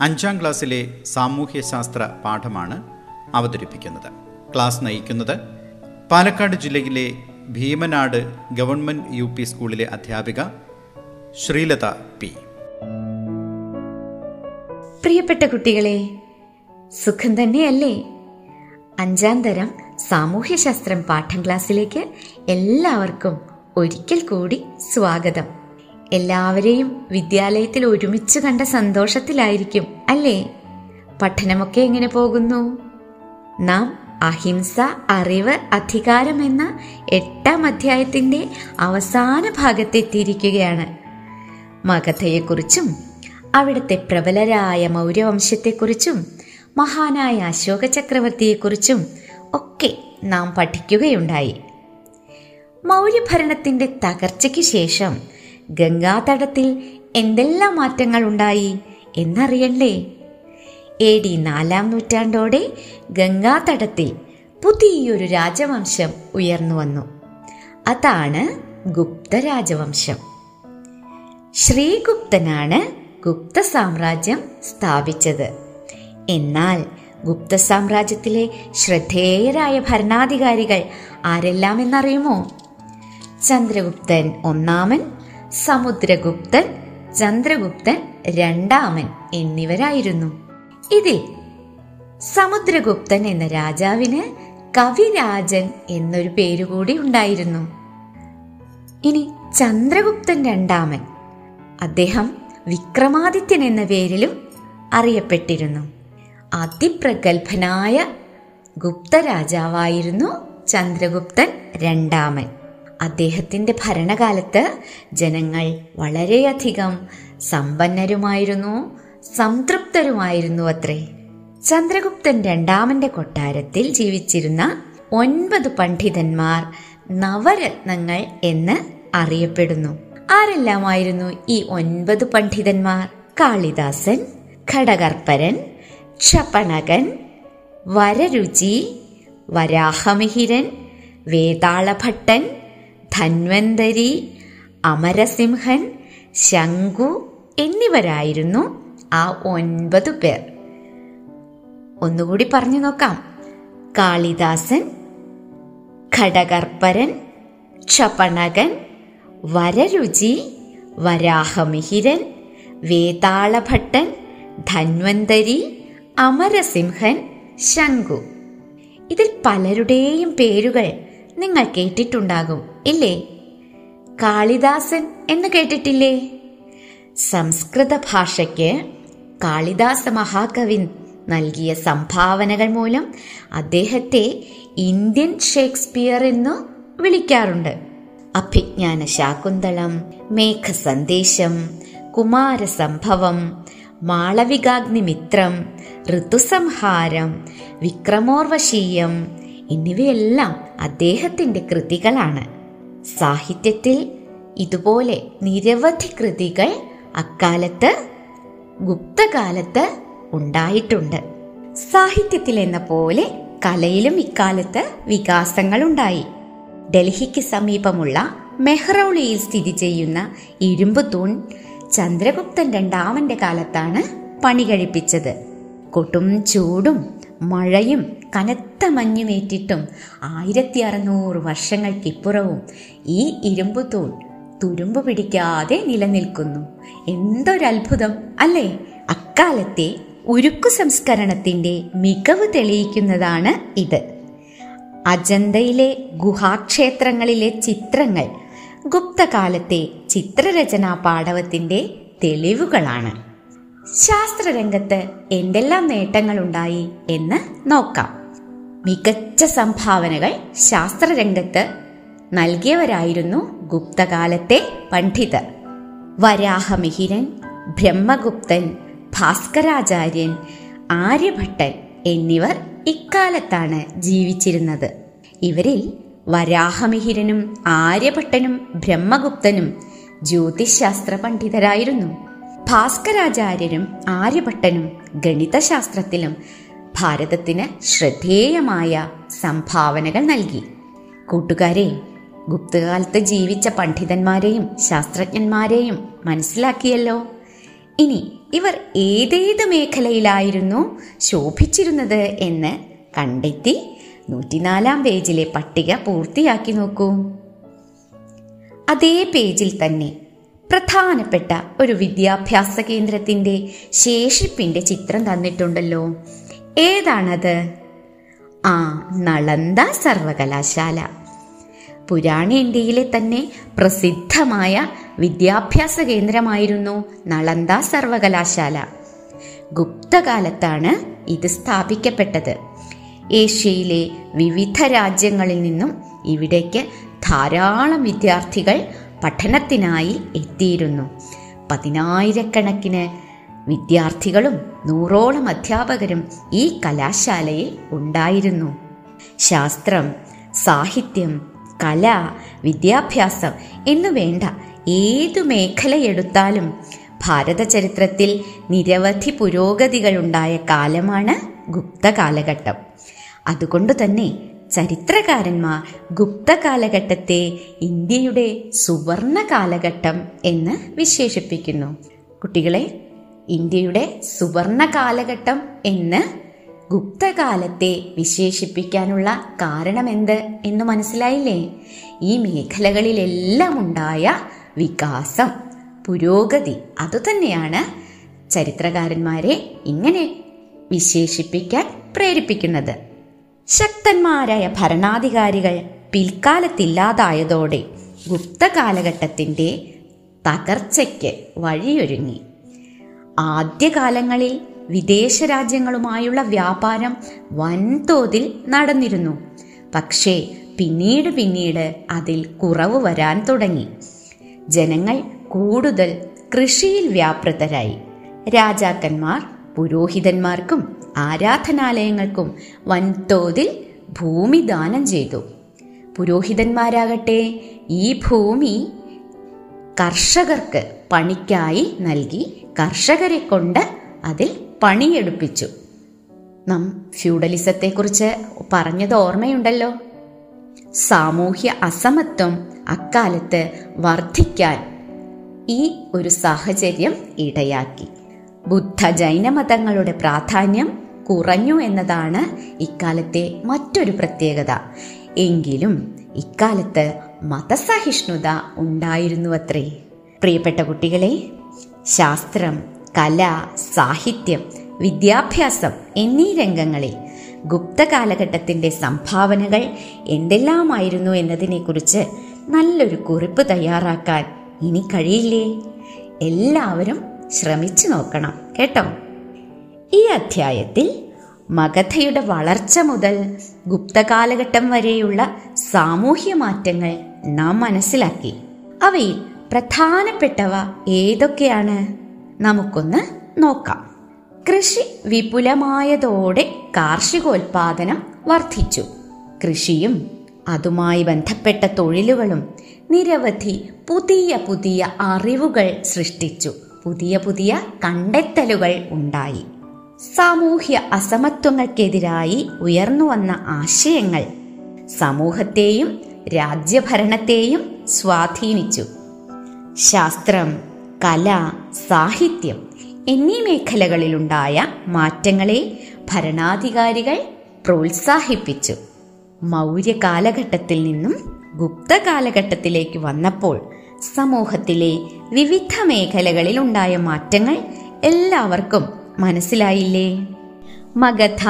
അഞ്ചാം ക്ലാസ്സിലെ സാമൂഹ്യശാസ്ത്ര പാഠമാണ് അവതരിപ്പിക്കുന്നത്. ക്ലാസ് നയിക്കുന്നത് പാലക്കാട് ജില്ലയിലെ ഭീമനാട് ഗവൺമെന്റ് യു പി സ്കൂളിലെ അധ്യാപിക ശ്രീലത പി. പ്രിയപ്പെട്ട കുട്ടികളെ സുഖം തന്നെയല്ലേ? അഞ്ചാം തരം സാമൂഹ്യശാസ്ത്രം പാഠം ക്ലാസ്സിലേക്ക് എല്ലാവർക്കും ഒരിക്കൽ കൂടി സ്വാഗതം. എല്ലാവരെയും വിദ്യാലയത്തിൽ ഒരുമിച്ച് കണ്ട സന്തോഷത്തിലായിരിക്കും അല്ലേ? പഠനമൊക്കെ എങ്ങനെ പോകുന്നു? നാം അഹിംസ അറിവ് അധികാരം എന്ന എട്ടാം അധ്യായത്തിന്റെ അവസാന ഭാഗത്തെത്തിയിരിക്കുകയാണ് മഗധയെക്കുറിച്ചും അവിടുത്തെ പ്രബലരായ മൗര്യവംശത്തെക്കുറിച്ചും മഹാനായ അശോക ചക്രവർത്തിയെക്കുറിച്ചും ഒക്കെ നാം പഠിക്കുകയുണ്ടായി. മൗര്യഭരണത്തിന്റെ തകർച്ചയ്ക്ക് ശേഷം ഗംഗാതടത്തിൽ എന്തെല്ലാം മാറ്റങ്ങൾ ഉണ്ടായി എന്നറിയണ്ടേ? എ ഡി നാലാം നൂറ്റാണ്ടോടെ ഗംഗാതടത്തിൽ പുതിയൊരു രാജവംശം ഉയർന്നു വന്നു. അതാണ് ഗുപ്ത രാജവംശം. ശ്രീഗുപ്തനാണ് ഗുപ്ത സാമ്രാജ്യം സ്ഥാപിച്ചത്. എന്നാൽ ഗുപ്ത സാമ്രാജ്യത്തിലെ ശ്രദ്ധേയരായ ഭരണാധികാരികൾ ആരെല്ലാം എന്നറിയുമോ ചന്ദ്രഗുപ്തൻ ഒന്നാമൻ സമുദ്രഗുപ്തൻ ചന്ദ്രഗുപ്തൻ രണ്ടാമൻ എന്നിവരായിരുന്നു. ഇതിൽ സമുദ്രഗുപ്തൻ എന്ന രാജാവിന് കവിരാജൻ എന്നൊരു പേരുകൂടി ഉണ്ടായിരുന്നു. ഇനി ചന്ദ്രഗുപ്തൻ രണ്ടാമൻ. അദ്ദേഹം വിക്രമാദിത്യൻ എന്ന പേരിലും അറിയപ്പെട്ടിരുന്നു. അതിപ്രഗത്ഭനായ ഗുപ്ത രാജാവായിരുന്നു ചന്ദ്രഗുപ്തൻ രണ്ടാമൻ. അദ്ദേഹത്തിന്റെ ഭരണകാലത്ത് ജനങ്ങൾ വളരെയധികം സമ്പന്നരുമായിരുന്നു സംതൃപ്തരുമായിരുന്നു അത്രേ. ചന്ദ്രഗുപ്തൻ രണ്ടാമന്റെ കൊട്ടാരത്തിൽ ജീവിച്ചിരുന്ന ഒൻപത് പണ്ഡിതന്മാർ നവരത്നങ്ങൾ എന്ന് അറിയപ്പെടുന്നു. ആരെല്ലാമായിരുന്നു ഈ ഒൻപത് പണ്ഡിതന്മാർ? കാളിദാസൻ ഘടകർപ്പരൻ ക്ഷപണകൻ വരരുചി വരാഹമിഹിരൻ വേതാളഭട്ടൻ ധന്വന്തരി അമരസിംഹൻ ശങ്കു എന്നിവരായിരുന്നു ആ ഒൻപത് പേർ. ഒന്നുകൂടി പറഞ്ഞു നോക്കാം. കാളിദാസൻ ഘടകർപ്പരൻ ക്ഷപണകൻ വരരുചി വരാഹമിഹിരൻ വേതാളഭട്ടൻ ധന്വന്തരി അമരസിംഹൻ ശങ്കു ഇതിൽ പലരുടെയും പേരുകൾ നിങ്ങൾ കേട്ടിട്ടുണ്ടാകും ഇല്ലേ? കാളിദാസൻ എന്ന് കേട്ടിട്ടില്ലേ? സംസ്കൃത ഭാഷയ്ക്ക് കാളിദാസ മഹാകവിൻ നൽകിയ സംഭാവനകൾ മൂലം അദ്ദേഹത്തെ ഇന്ത്യൻ ഷേക്സ്പിയർ എന്ന് വിളിക്കാറുണ്ട്. അഭിജ്ഞാന ശാകുന്തളം മേഘസന്ദേശം കുമാരസംഭവം മാളവികാഗ്നിമിത്രം ഋതുസംഹാരം വിക്രമോർവശീയം എന്നിവയെല്ലാം അദ്ദേഹത്തിന്റെ കൃതികളാണ്. സാഹിത്യത്തിൽ ഇതുപോലെ നിരവധി കൃതികൾ അക്കാലത്ത് ഗുപ്തകാലത്ത് ഉണ്ടായിട്ടുണ്ട്. സാഹിത്യത്തിൽ എന്ന പോലെ കലയിലും ഇക്കാലത്ത് വികാസങ്ങൾ ഉണ്ടായി ഡൽഹിക്ക് സമീപമുള്ള മെഹ്റൌളിയിൽ സ്ഥിതി ചെയ്യുന്ന ഇരുമ്പ് തൂൺ ചന്ദ്രഗുപ്തൻ രണ്ടാമന്റെ കാലത്താണ് പണി കഴിപ്പിച്ചത് കൊടും ചൂടും മഴയും കനത്ത മഞ്ഞുമേറ്റിട്ടും ആയിരത്തി അറുന്നൂറ് വർഷങ്ങൾക്കിപ്പുറവും ഈ ഇരുമ്പ് തൂൺ തുരുമ്പ് പിടിക്കാതെ നിലനിൽക്കുന്നു. എന്തൊരത്ഭുതം അല്ലേ? അക്കാലത്തെ ഉരുക്കു സംസ്കരണത്തിന്റെ മികവ് തെളിയിക്കുന്നതാണ് ഇത്. അജന്തയിലെ ഗുഹാക്ഷേത്രങ്ങളിലെ ചിത്രങ്ങൾ ഗുപ്തകാലത്തെ ചിത്രരചനാ പാടവത്തിന്റെ തെളിവുകളാണ്. ശാസ്ത്രരംഗത്ത് എന്തെല്ലാം നേട്ടങ്ങളുണ്ടായി എന്ന് നോക്കാം. മികച്ച സംഭാവനകൾ ശാസ്ത്രരംഗത്ത് നൽകിയവരായിരുന്നു ഗുപ്തകാലത്തെ പണ്ഡിതർ വരാഹമിഹിരൻ ബ്രഹ്മഗുപ്തൻ ഭാസ്കരാചാര്യൻ ആര്യഭട്ടൻ എന്നിവർ ഇക്കാലത്താണ് ജീവിച്ചിരുന്നത്. ഇവരിൽ വരാഹമിഹിരനും ആര്യഭട്ടനും ബ്രഹ്മഗുപ്തനും ജ്യോതിശാസ്ത്ര പണ്ഡിതരായിരുന്നു. ഭാസ്കരാചാര്യരും ആര്യഭട്ടനും ഗണിതശാസ്ത്രത്തിലും ഭാരതത്തിന് ശ്രദ്ധേയമായ സംഭാവനകൾ നൽകി. കൂട്ടുകാരെ ഗുപ്തകാലത്ത് ജീവിച്ച പണ്ഡിതന്മാരെയും ശാസ്ത്രജ്ഞന്മാരെയും മനസ്സിലാക്കിയല്ലോ. ഇനി ഇവർ ഏതേത് മേഖലയിലായിരുന്നു ശോഭിച്ചിരുന്നത് എന്ന് കണ്ടെത്തി നൂറ്റിനാലാം പേജിലെ പട്ടിക പൂർത്തിയാക്കി നോക്കൂ. അതേ പേജിൽ തന്നെ പ്രധാനപ്പെട്ട ഒരു വിദ്യാഭ്യാസ കേന്ദ്രത്തിന്റെ ശേഷിപ്പിന്റെ ചിത്രം തന്നിട്ടുണ്ടല്ലോ. ഏതാണത്? ആ നളന്ദ സർവകലാശാല. പുരാണ ഇന്ത്യയിലെ തന്നെ പ്രസിദ്ധമായ വിദ്യാഭ്യാസ കേന്ദ്രമായിരുന്നു നളന്ദ സർവകലാശാല. ഗുപ്തകാലത്താണ് ഇത് സ്ഥാപിക്കപ്പെട്ടത്. ഏഷ്യയിലെ വിവിധ രാജ്യങ്ങളിൽ നിന്നും ഇവിടേക്ക് ധാരാളം വിദ്യാർത്ഥികൾ പഠനത്തിനായി എത്തിയിരുന്നു. പതിനായിരക്കണക്കിന് വിദ്യാർത്ഥികളും നൂറോളം അധ്യാപകരും ഈ കലാശാലയിൽ ഉണ്ടായിരുന്നു. ശാസ്ത്രം സാഹിത്യം കല വിദ്യാഭ്യാസം എന്നു വേണ്ട ഏതു മേഖലയെടുത്താലും ഭാരത ചരിത്രത്തിൽ നിരവധി പുരോഗതികളുണ്ടായ കാലമാണ് ഗുപ്ത കാലഘട്ടം. അതുകൊണ്ട് തന്നെ ചരിത്രകാരന്മാർ ഗുപ്ത കാലഘട്ടത്തെ ഇന്ത്യയുടെ സുവർണ കാലഘട്ടം എന്ന് വിശേഷിപ്പിക്കുന്നു. കുട്ടികളെ ഇന്ത്യയുടെ സുവർണ കാലഘട്ടം എന്ന് ഗുപ്തകാലത്തെ വിശേഷിപ്പിക്കാനുള്ള കാരണമെന്ത് എന്ന് മനസ്സിലായില്ലേ? ഈ മേഖലകളിലെല്ലാം ഉണ്ടായ വികാസം പുരോഗതി അതുതന്നെയാണ് ചരിത്രകാരന്മാരെ ഇങ്ങനെ വിശേഷിപ്പിക്കാൻ പ്രേരിപ്പിക്കുന്നത്. ശക്തന്മാരായ ഭരണാധികാരികൾ പിൽക്കാലത്തില്ലാതായതോടെ ഗുപ്ത കാലഘട്ടത്തിന്റെ തകർച്ചയ്ക്ക് വഴിയൊരുങ്ങി. ആദ്യകാലങ്ങളിൽ വിദേശ രാജ്യങ്ങളുമായുള്ള വ്യാപാരം വൻതോതിൽ നടന്നിരുന്നു. പക്ഷേ പിന്നീട് പിന്നീട് അതിൽ കുറവ് വരാൻ തുടങ്ങി. ജനങ്ങൾ കൂടുതൽ കൃഷിയിൽ വ്യാപൃതരായി. രാജാക്കന്മാർ പുരോഹിതന്മാർക്കും ആരാധനാലയങ്ങൾക്കും വൻതോതിൽ ഭൂമി ദാനം ചെയ്തു. പുരോഹിതന്മാരാകട്ടെ ഈ ഭൂമി കർഷകർക്ക് പണിക്കായി നൽകി കർഷകരെ കൊണ്ട് അതിൽ പണിയെടുപ്പിച്ചു. നാം ഫ്യൂഡലിസത്തെക്കുറിച്ച് പറഞ്ഞത് ഓർമ്മയുണ്ടല്ലോ. സാമൂഹ്യ അസമത്വം അക്കാലത്ത് വർദ്ധിക്കാൻ ഈ ഒരു സാഹചര്യം ഇടയാക്കി. ബുദ്ധ ജൈന മതങ്ങളുടെ പ്രാധാന്യം കുറഞ്ഞു എന്നതാണ് ഇക്കാലത്തെ മറ്റൊരു പ്രത്യേകത. എങ്കിലും ഇക്കാലത്ത് മതസഹിഷ്ണുത ഉണ്ടായിരുന്നുവത്രേ. പ്രിയപ്പെട്ട കുട്ടികളെ ശാസ്ത്രം കല സാഹിത്യം വിദ്യാഭ്യാസം എന്നീ രംഗങ്ങളിൽ ഗുപ്ത കാലഘട്ടത്തിന്റെ സംഭാവനകൾ എന്തെല്ലാമായിരുന്നു എന്നതിനെക്കുറിച്ച് നല്ലൊരു കുറിപ്പ് തയ്യാറാക്കാൻ ഇനി കഴിയില്ലേ? എല്ലാവരും ശ്രമിച്ചു നോക്കണം കേട്ടോ? ഈ അധ്യായത്തിൽ മഗധയുടെ വളർച്ച മുതൽ ഗുപ്ത കാലഘട്ടം വരെയുള്ള സാമൂഹ്യ മാറ്റങ്ങൾ നാം മനസ്സിലാക്കി. അവയിൽ പ്രധാനപ്പെട്ടവ ഏതൊക്കെയാണ്? നമുക്കൊന്ന് നോക്കാം. കൃഷി വിപുലമായതോടെ കാർഷികോൽപാദനം വർദ്ധിച്ചു. കൃഷിയും അതുമായി ബന്ധപ്പെട്ട തൊഴിലുകളും നിരവധി പുതിയ പുതിയ അറിവുകൾ സൃഷ്ടിച്ചു. പുതിയ പുതിയ കണ്ടെത്തലുകൾ ഉണ്ടായി. സാമൂഹ്യ അസമത്വങ്ങൾക്കെതിരായി ഉയർന്നു വന്ന ആശയങ്ങൾ സമൂഹത്തെയും രാജ്യഭരണത്തെയും സ്വാധീനിച്ചു. ശാസ്ത്രം കല സാഹിത്യം എന്നീ മേഖലകളിലുണ്ടായ മാറ്റങ്ങളെ ഭരണാധികാരികൾ പ്രോത്സാഹിപ്പിച്ചു. മൗര്യ കാലഘട്ടത്തിൽ നിന്നും ഗുപ്ത കാലഘട്ടത്തിലേക്ക് വന്നപ്പോൾ സമൂഹത്തിലെ വിവിധ മേഖലകളിൽ ഉണ്ടായ മാറ്റങ്ങൾ എല്ലാവർക്കും മനസ്സിലായില്ലേ? മഗധ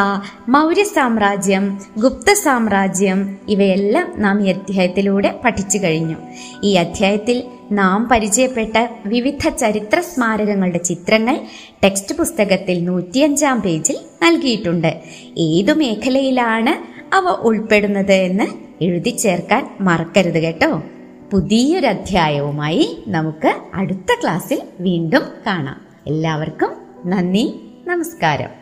മൗര്യ സാമ്രാജ്യം ഗുപ്ത സാമ്രാജ്യം ഇവയെല്ലാം നാം ഈ അധ്യായത്തിലൂടെ പഠിച്ചു കഴിഞ്ഞു. ഈ അധ്യായത്തിൽ നാം പരിചയപ്പെട്ട വിവിധ ചരിത്ര സ്മാരകങ്ങളുടെ ചിത്രങ്ങൾ ടെക്സ്റ്റ് പുസ്തകത്തിൽ നൂറ്റിയഞ്ചാം പേജിൽ നൽകിയിട്ടുണ്ട്. ഏതു മേഖലയിലാണ് അവ ഉൾപ്പെടുന്നത് എന്ന് എഴുതി ചേർക്കാൻ മറക്കരുത് കേട്ടോ. പുതിയൊരു അധ്യായവുമായി നമുക്ക് അടുത്ത ക്ലാസ്സിൽ വീണ്ടും കാണാം. എല്ലാവർക്കും നന്ദി നമസ്കാരം.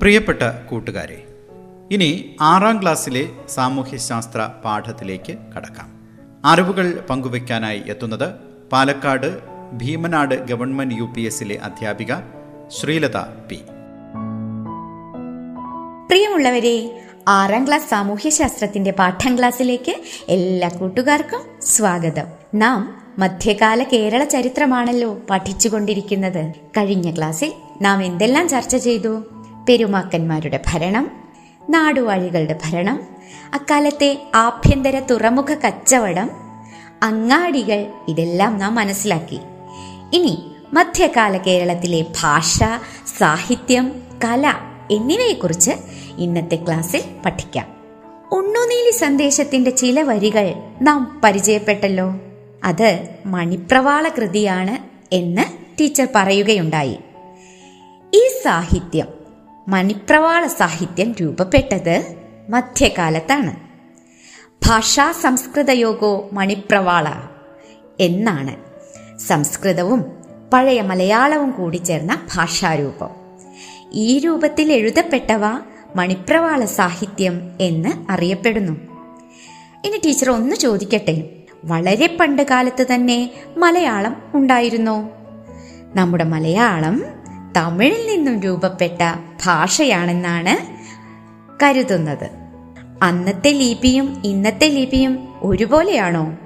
പ്രിയപ്പെട്ട കൂട്ടുകാരെ ഇനി ആറാം ക്ലാസ്സിലെ സാമൂഹ്യശാസ്ത്ര പാഠത്തിലേക്ക് കടക്കാം. അറിവുകൾ പങ്കുവയ്ക്കാനായി എത്തുന്നത് Palakkad Bheemanad government U P എസിലെ അധ്യാപിക ശ്രീലത പി. പ്രിയമുള്ളവരെ ആറാം ക്ലാസ് സാമൂഹ്യശാസ്ത്രത്തിന്റെ പാഠം ക്ലാസ്സിലേക്ക് എല്ലാ കൂട്ടുകാർക്കും സ്വാഗതം. നാം മധ്യകാല കേരള ചരിത്രമാണല്ലോ പഠിച്ചുകൊണ്ടിരിക്കുന്നത്. കഴിഞ്ഞ ക്ലാസ്സിൽ നാം എന്തെല്ലാം ചർച്ച ചെയ്തു? പെരുമാക്കന്മാരുടെ ഭരണം നാടുവാഴികളുടെ ഭരണം അക്കാലത്തെ ആഭ്യന്തര തുറമുഖ കച്ചവടം അങ്ങാടികൾ ഇതെല്ലാം നാം മനസ്സിലാക്കി. ഇനി മധ്യകാല കേരളത്തിലെ ഭാഷ സാഹിത്യം കല എന്നിവയെക്കുറിച്ച് ഇന്നത്തെ ക്ലാസ്സിൽ പഠിക്കാം. ഉണ്ണുനീലി സന്ദേശത്തിന്റെ ചില വരികൾ നാം പരിചയപ്പെട്ടല്ലോ. അത് മണിപ്രവാള കൃതിയാണ് എന്ന് ടീച്ചർ പറയുകയുണ്ടായി. ഈ സാഹിത്യം മണിപ്രവാള സാഹിത്യം രൂപപ്പെട്ടത് മധ്യകാലത്താണ്. ഭാഷാ സംസ്കൃതയോഗോ മണിപ്രവാള എന്നാണ്. സംസ്കൃതവും പഴയ മലയാളവും കൂടി ചേർന്ന ഭാഷാരൂപം. ഈ രൂപത്തിൽ എഴുതപ്പെട്ടവ മണിപ്രവാള സാഹിത്യം എന്ന് അറിയപ്പെടുന്നു. ഇനി ടീച്ചർ ഒന്ന് ചോദിക്കട്ടെ. വളരെ പണ്ട് കാലത്ത് തന്നെ മലയാളം ഉണ്ടായിരുന്നോ? നമ്മുടെ മലയാളം തമിഴിൽ നിന്നും രൂപപ്പെട്ട ഭാഷയാണെന്നാണ് കരുതുന്നത്. അന്നത്തെ ലിപിയും ഇന്നത്തെ ലിപിയും ഒരുപോലെയാണോ?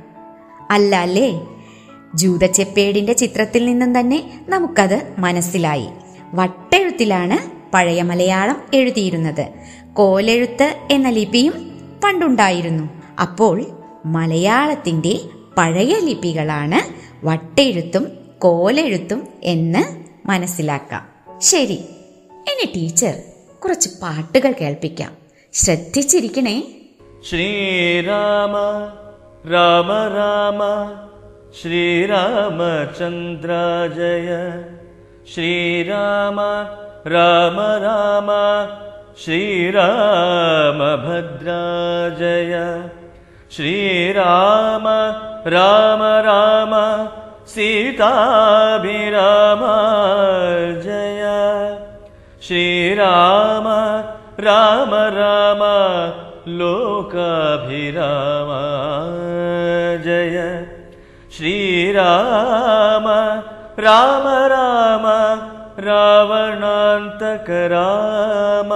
അല്ല അല്ലേ? ജൂതച്ചെപ്പേടിന്റെ ചിത്രത്തിൽ നിന്നും തന്നെ നമുക്കത് മനസ്സിലായി. വട്ടെഴുത്തിലാണ് പഴയ മലയാളം എഴുതിയിരുന്നത്. കോലെഴുത്ത് എന്ന ലിപിയും പണ്ടുണ്ടായിരുന്നു. അപ്പോൾ മലയാളത്തിന്റെ പഴയ ലിപികളാണ് വട്ടെഴുത്തും കോലെഴുത്തും എന്ന് മനസ്സിലാക്കാം. ശരി. എന്നെ ടീച്ചർ കുറച്ച് പാട്ടുകൾ കേൾപ്പിക്കാം. ശ്രദ്ധിച്ചിരിക്കണേ. ശ്രീരാമ രാമ രാമ ശ്രീരാമചന്ദ്ര ജയ ശ്രീരാമ രാമ രാമ ശ്രീരാമഭദ്രാജയ. ശ്രീരാമ രാമ രാമ സീതാഭിരാമ ജയ श्रीराम राम राम लोकाभिराम जय श्रीराम राम राम रावणान्तक राम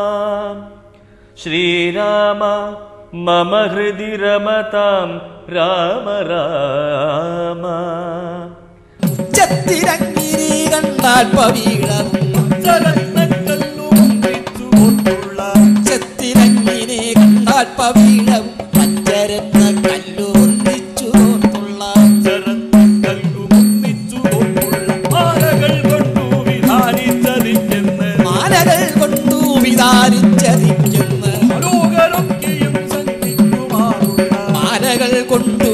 श्रीराम मम हृदि रमतां राम राम ചത്തിരങ്ങിരി കണ്ടാൽ പവീഴം തോർത്തുള്ള മാലകൾ കൊണ്ടു കൊണ്ടു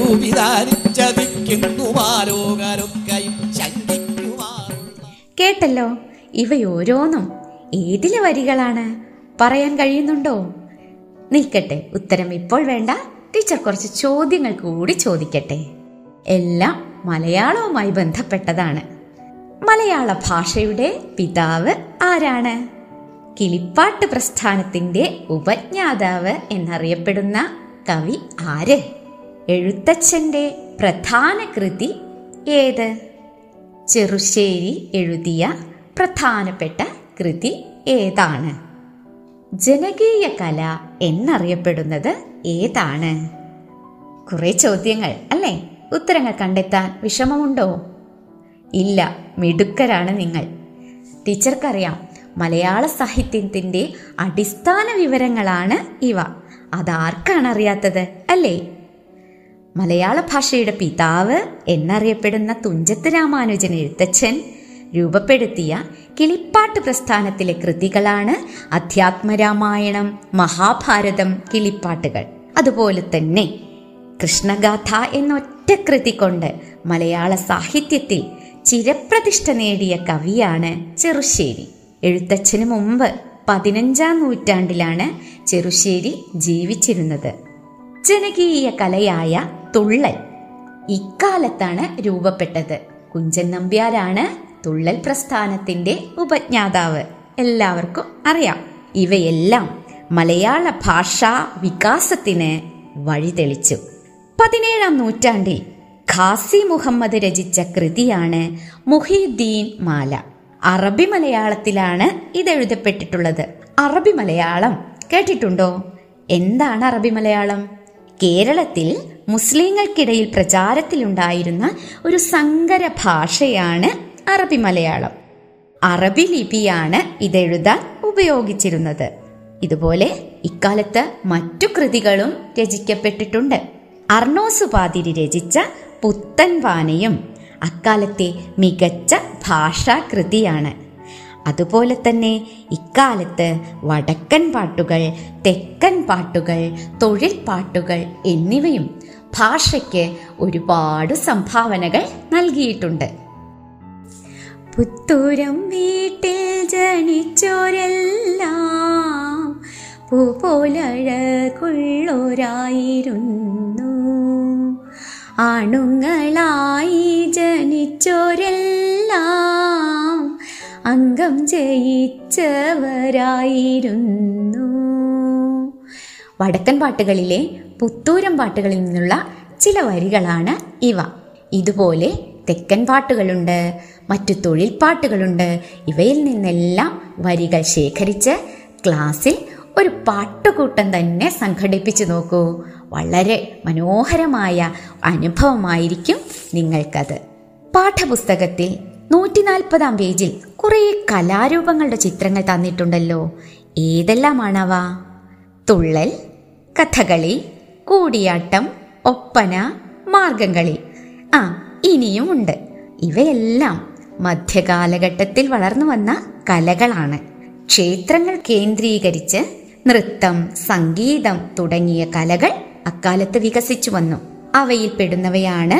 കേട്ടല്ലോ ഇവയോരോന്നും ഏതിലെ വരികളാണ്? പറയാൻ കഴിയുന്നുണ്ടോ? നിൽക്കട്ടെ. ഉത്തരം ഇപ്പോൾ വേണ്ട. ടീച്ചർ കുറച്ച് ചോദ്യങ്ങൾ കൂടി ചോദിക്കട്ടെ. എല്ലാം മലയാളവുമായി ബന്ധപ്പെട്ടതാണ്. മലയാള ഭാഷയുടെ പിതാവ് ആരാണ്? കിളിപ്പാട്ട് പ്രസ്ഥാനത്തിന്റെ ഉപജ്ഞാതാവ് എന്നറിയപ്പെടുന്ന കവി ആര്? എഴുത്തച്ഛന്റെ പ്രധാന കൃതി ഏത്? ചെറുശ്ശേരി എഴുതിയ പ്രധാനപ്പെട്ട കൃതി ഏതാണ്? ജനകീയ കല എന്നറിയപ്പെടുന്നത് ഏതാണ്? കുറെ ചോദ്യങ്ങൾ അല്ലേ? ഉത്തരങ്ങൾ കണ്ടെത്താൻ വിഷമമുണ്ടോ? ഇല്ല മിടുക്കരാണ് നിങ്ങൾ. ടീച്ചർക്കറിയാം മലയാള സാഹിത്യത്തിന്റെ അടിസ്ഥാന വിവരങ്ങളാണ് ഇവ. അതാർക്കാണ് അറിയാത്തത് അല്ലേ? മലയാള ഭാഷയുടെ പിതാവ് എന്നറിയപ്പെടുന്ന തുഞ്ചത്ത് രാമാനുജൻ എഴുത്തച്ഛൻ രൂപപ്പെടുത്തിയ കിളിപ്പാട്ട് പ്രസ്ഥാനത്തിലെ കൃതികളാണ് അധ്യാത്മരാമായണം മഹാഭാരതം കിളിപ്പാട്ടുകൾ. അതുപോലെ തന്നെ കൃഷ്ണഗാഥ എന്നൊറ്റ കൃതി കൊണ്ട് മലയാള സാഹിത്യത്തിൽ ചിരപ്രതിഷ്ഠ നേടിയ കവിയാണ് ചെറുശ്ശേരി. എഴുത്തച്ഛന് മുമ്പ് പതിനഞ്ചാം നൂറ്റാണ്ടിലാണ് ചെറുശ്ശേരി ജീവിച്ചിരുന്നത്. ജനകീയ കലയായ തുള്ളൽ ഇക്കാലത്താണ് രൂപപ്പെട്ടത്. കുഞ്ചൻ നമ്പ്യാരാണ് തുള്ളൽ പ്രസ്ഥാനത്തിന്റെ ഉപജ്ഞാതാവ്. എല്ലാവർക്കും അറിയാം. ഇവയെല്ലാം മലയാള ഭാഷാ വികാസത്തിന് വഴിതെളിച്ചു. പതിനേഴാം നൂറ്റാണ്ടിൽ ഖാസി മുഹമ്മദ് രചിച്ച കൃതിയാണ് മുഹിദ്ദീൻ മാല. അറബി മലയാളത്തിലാണ് ഇത് എഴുതപ്പെട്ടിട്ടുള്ളത് അറബി മലയാളം കേട്ടിട്ടുണ്ടോ? എന്താണ് അറബി മലയാളം? കേരളത്തിൽ മുസ്ലിങ്ങൾക്കിടയിൽ പ്രചാരത്തിലുണ്ടായിരുന്ന ഒരു സങ്കര ഭാഷയാണ് അറബി മലയാളം. അറബി ലിപിയാണ് ഇതെഴുതാൻ ഉപയോഗിച്ചിരുന്നത്. ഇതുപോലെ ഇക്കാലത്ത് മറ്റു കൃതികളും രചിക്കപ്പെട്ടിട്ടുണ്ട്. അർണോസ് പാതിരി രചിച്ച പുത്തൻ വാനയും അക്കാലത്തെ മികച്ച ഭാഷാകൃതിയാണ് അതുപോലെ തന്നെ ഇക്കാലത്ത് വടക്കൻ പാട്ടുകൾ തെക്കൻ പാട്ടുകൾ തൊഴിൽ പാട്ടുകൾ എന്നിവയും ഭാഷയ്ക്ക് ഒരുപാട് സംഭാവനകൾ നൽകിയിട്ടുണ്ട്. പുത്തൂരം വീട്ടിൽ ജനിച്ചോരെല്ലാം പൂപോലഴകുള്ളോരായിരുന്നു. ആണുങ്ങളായി ജനിച്ചോരെല്ലാം അംഗം ജയിച്ചവരായിരുന്നു. വടക്കൻ പാട്ടുകളിലെ പുത്തൂരം പാട്ടുകളിൽ നിന്നുള്ള ചില വരികളാണ് ഇവ. ഇതുപോലെ തെക്കൻ പാട്ടുകളുണ്ട് മറ്റു തൊഴിൽ പാട്ടുകളുണ്ട് ഇവയിൽ നിന്നെല്ലാം വരികൾ ശേഖരിച്ച് ക്ലാസ്സിൽ ഒരു പാട്ടുകൂട്ടം തന്നെ സംഘടിപ്പിച്ചു നോക്കൂ. വളരെ മനോഹരമായ അനുഭവമായിരിക്കും നിങ്ങൾക്കത്. പാഠപുസ്തകത്തിൽ നൂറ്റി നാൽപ്പതാം പേജിൽ കുറേ കലാരൂപങ്ങളുടെ ചിത്രങ്ങൾ തന്നിട്ടുണ്ടല്ലോ. ഏതെല്ലാമാണവ? തുള്ളൽ കഥകളി കൂടിയാട്ടം ഒപ്പന മാർഗംകളി. ആ ഇനിയും ഉണ്ട് ഇവയെല്ലാം മധ്യകാലഘട്ടത്തിൽ വളർന്നു വന്ന കലകളാണ്. ക്ഷേത്രങ്ങൾ കേന്ദ്രീകരിച്ച് നൃത്തം സംഗീതം തുടങ്ങിയ കലകൾ അക്കാലത്ത് വികസിച്ചു വന്നു. അവയിൽ പെടുന്നവയാണ്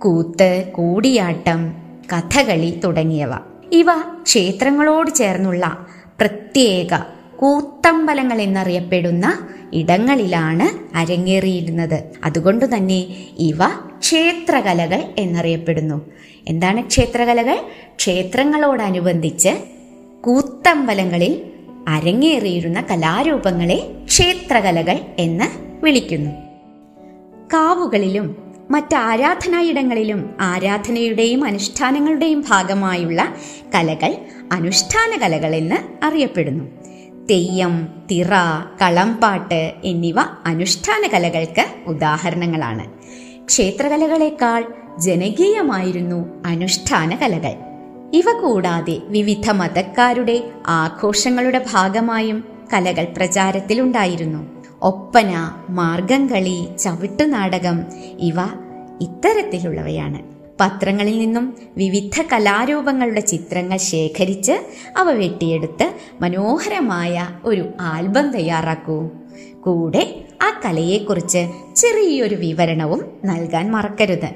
കൂത്ത് കൂടിയാട്ടം കഥകളി തുടങ്ങിയവ. ഇവ ക്ഷേത്രങ്ങളോട് ചേർന്നുള്ള പ്രത്യേക കൂത്തമ്പലങ്ങൾ എന്നറിയപ്പെടുന്ന ഇടങ്ങളിലാണ് അരങ്ങേറിയിരുന്നത്. അതുകൊണ്ട് തന്നെ ഇവ ക്ഷേത്രകലകൾ എന്നറിയപ്പെടുന്നു. എന്താണ് ക്ഷേത്രകലകൾ? ക്ഷേത്രങ്ങളോടനുബന്ധിച്ച് കൂത്തമ്പലങ്ങളിൽ അരങ്ങേറിയിരുന്ന കലാരൂപങ്ങളെ ക്ഷേത്രകലകൾ എന്ന് വിളിക്കുന്നു. കാവുകളിലും മറ്റ് ആരാധനായിടങ്ങളിലും ആരാധനയുടെയും അനുഷ്ഠാനങ്ങളുടെയും ഭാഗമായുള്ള കലകൾ അനുഷ്ഠാന കലകൾ എന്ന് അറിയപ്പെടുന്നു. തെയ്യം തിറ കളംപാട്ട് എന്നിവ അനുഷ്ഠാന കലകൾക്ക് ഉദാഹരണങ്ങളാണ്. ക്ഷേത്രകലകളെക്കാൾ ജനകീയമായിരുന്നു അനുഷ്ഠാന കലകൾ. ഇവ കൂടാതെ വിവിധ മതക്കാരുടെ ആഘോഷങ്ങളുടെ ഭാഗമായും കലകൾ പ്രചാരത്തിലുണ്ടായിരുന്നു. ഒപ്പന മാർഗംകളി ചവിട്ടുനാടകം ഇവ ഇത്തരത്തിലുള്ളവയാണ്. പത്രങ്ങളിൽ നിന്നും വിവിധ കലാരൂപങ്ങളുടെ ചിത്രങ്ങൾ ശേഖരിച്ച് അവ വെട്ടിയെടുത്ത് മനോഹരമായ ഒരു ആൽബം തയ്യാറാക്കൂ. കൂടെ ആ കലയെക്കുറിച്ച് ചെറിയൊരു വിവരണവും നൽകാൻ മറക്കരുത്.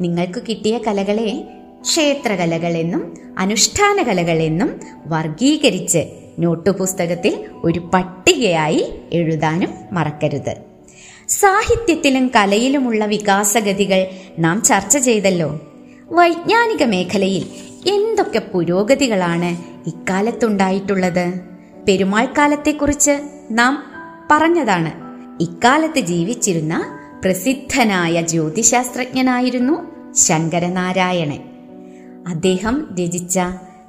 നിങ്ങൾക്ക് കിട്ടിയ കലകളെ ക്ഷേത്രകലകളെന്നും അനുഷ്ഠാന കലകളെന്നും വർഗീകരിച്ച് നോട്ടുപുസ്തകത്തിൽ ഒരു പട്ടികയായി എഴുതാനും മറക്കരുത്. സാഹിത്യത്തിലും കലയിലുമുള്ള വികാസഗതികൾ നാം ചർച്ച ചെയ്തല്ലോ. വൈജ്ഞാനിക മേഖലയിൽ എന്തൊക്കെ പുരോഗതികളാണ് ഇക്കാലത്തുണ്ടായിട്ടുള്ളത്? പെരുമാൾ കാലത്തെക്കുറിച്ച് നാം പറഞ്ഞതാണ്. ഇക്കാലത്ത് ജീവിച്ചിരുന്ന പ്രസിദ്ധനായ ജ്യോതിശാസ്ത്രജ്ഞനായിരുന്നു ശങ്കരനാരായണൻ. അദ്ദേഹം രചിച്ച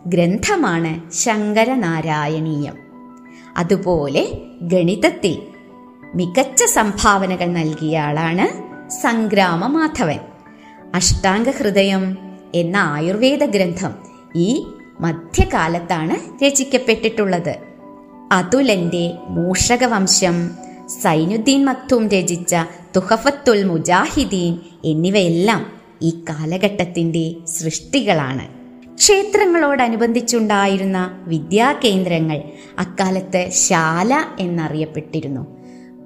ഗ്രന്ഥമാണ് ശങ്കരനാരായണീയം. അതുപോലെ ഗണിതത്തിൽ മികച്ച സംഭാവനകൾ നൽകിയ ആളാണ് സംഗ്രാമ മാധവൻ. അഷ്ടാംഗ ഹൃദയം എന്ന ആയുർവേദ ഗ്രന്ഥം ഈ മധ്യകാലത്താണ് രചിക്കപ്പെട്ടിട്ടുള്ളത്. അതുലന്റെ മൂഷകവംശം സൈനുദ്ദീൻ മക്തൂം രചിച്ച തുഹഫത്തുൽ മുജാഹിദീൻ എന്നിവയെല്ലാം ഈ കാലഘട്ടത്തിന്റെ സൃഷ്ടികളാണ്. ക്ഷേത്രങ്ങളോടനുബന്ധിച്ചുണ്ടായിരുന്ന വിദ്യാകേന്ദ്രങ്ങൾ അക്കാലത്ത് ശാല എന്നറിയപ്പെട്ടിരുന്നു.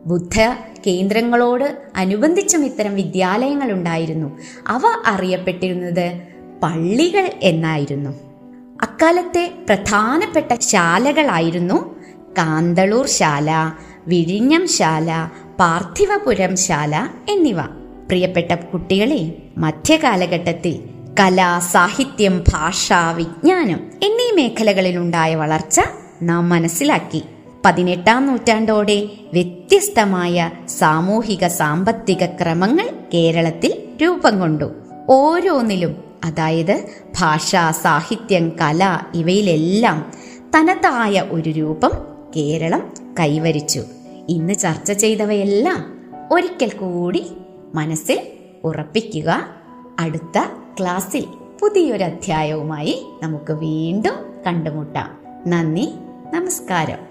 ബുദ്ധ കേന്ദ്രങ്ങളോട് അനുബന്ധിച്ചും ഇത്തരം വിദ്യാലയങ്ങൾ ഉണ്ടായിരുന്നു അവ അറിയപ്പെട്ടിരുന്നത് പള്ളികൾ എന്നായിരുന്നു. അക്കാലത്തെ പ്രധാനപ്പെട്ട ശാലകളായിരുന്നു കാന്തളൂർ ശാല വിഴിഞ്ഞം ശാല പാർത്ഥിവപുരം ശാല എന്നിവ. പ്രിയപ്പെട്ട കുട്ടികളെ മധ്യകാലഘട്ടത്തിൽ കല സാഹിത്യം ഭാഷ വിജ്ഞാനം എന്നീ മേഖലകളിലുണ്ടായ വളർച്ച നാം മനസ്സിലാക്കി. പതിനെട്ടാം നൂറ്റാണ്ടോടെ വ്യത്യസ്തമായ സാമൂഹിക സാമ്പത്തിക ക്രമങ്ങൾ കേരളത്തിൽ രൂപം കൊണ്ടു. ഓരോന്നിലും അതായത് ഭാഷ സാഹിത്യം കല ഇവയിലെല്ലാം തനതായ ഒരു രൂപം കേരളം കൈവരിച്ചു. ഇന്ന് ചർച്ച ചെയ്തവയെല്ലാം ഒരിക്കൽ കൂടി മനസ്സിൽ ഉറപ്പിക്കുക. അടുത്ത ക്ലാസ്സിൽ പുതിയൊരു അധ്യായവുമായി നമുക്ക് വീണ്ടും കണ്ടുമുട്ടാം. നന്ദി നമസ്കാരം.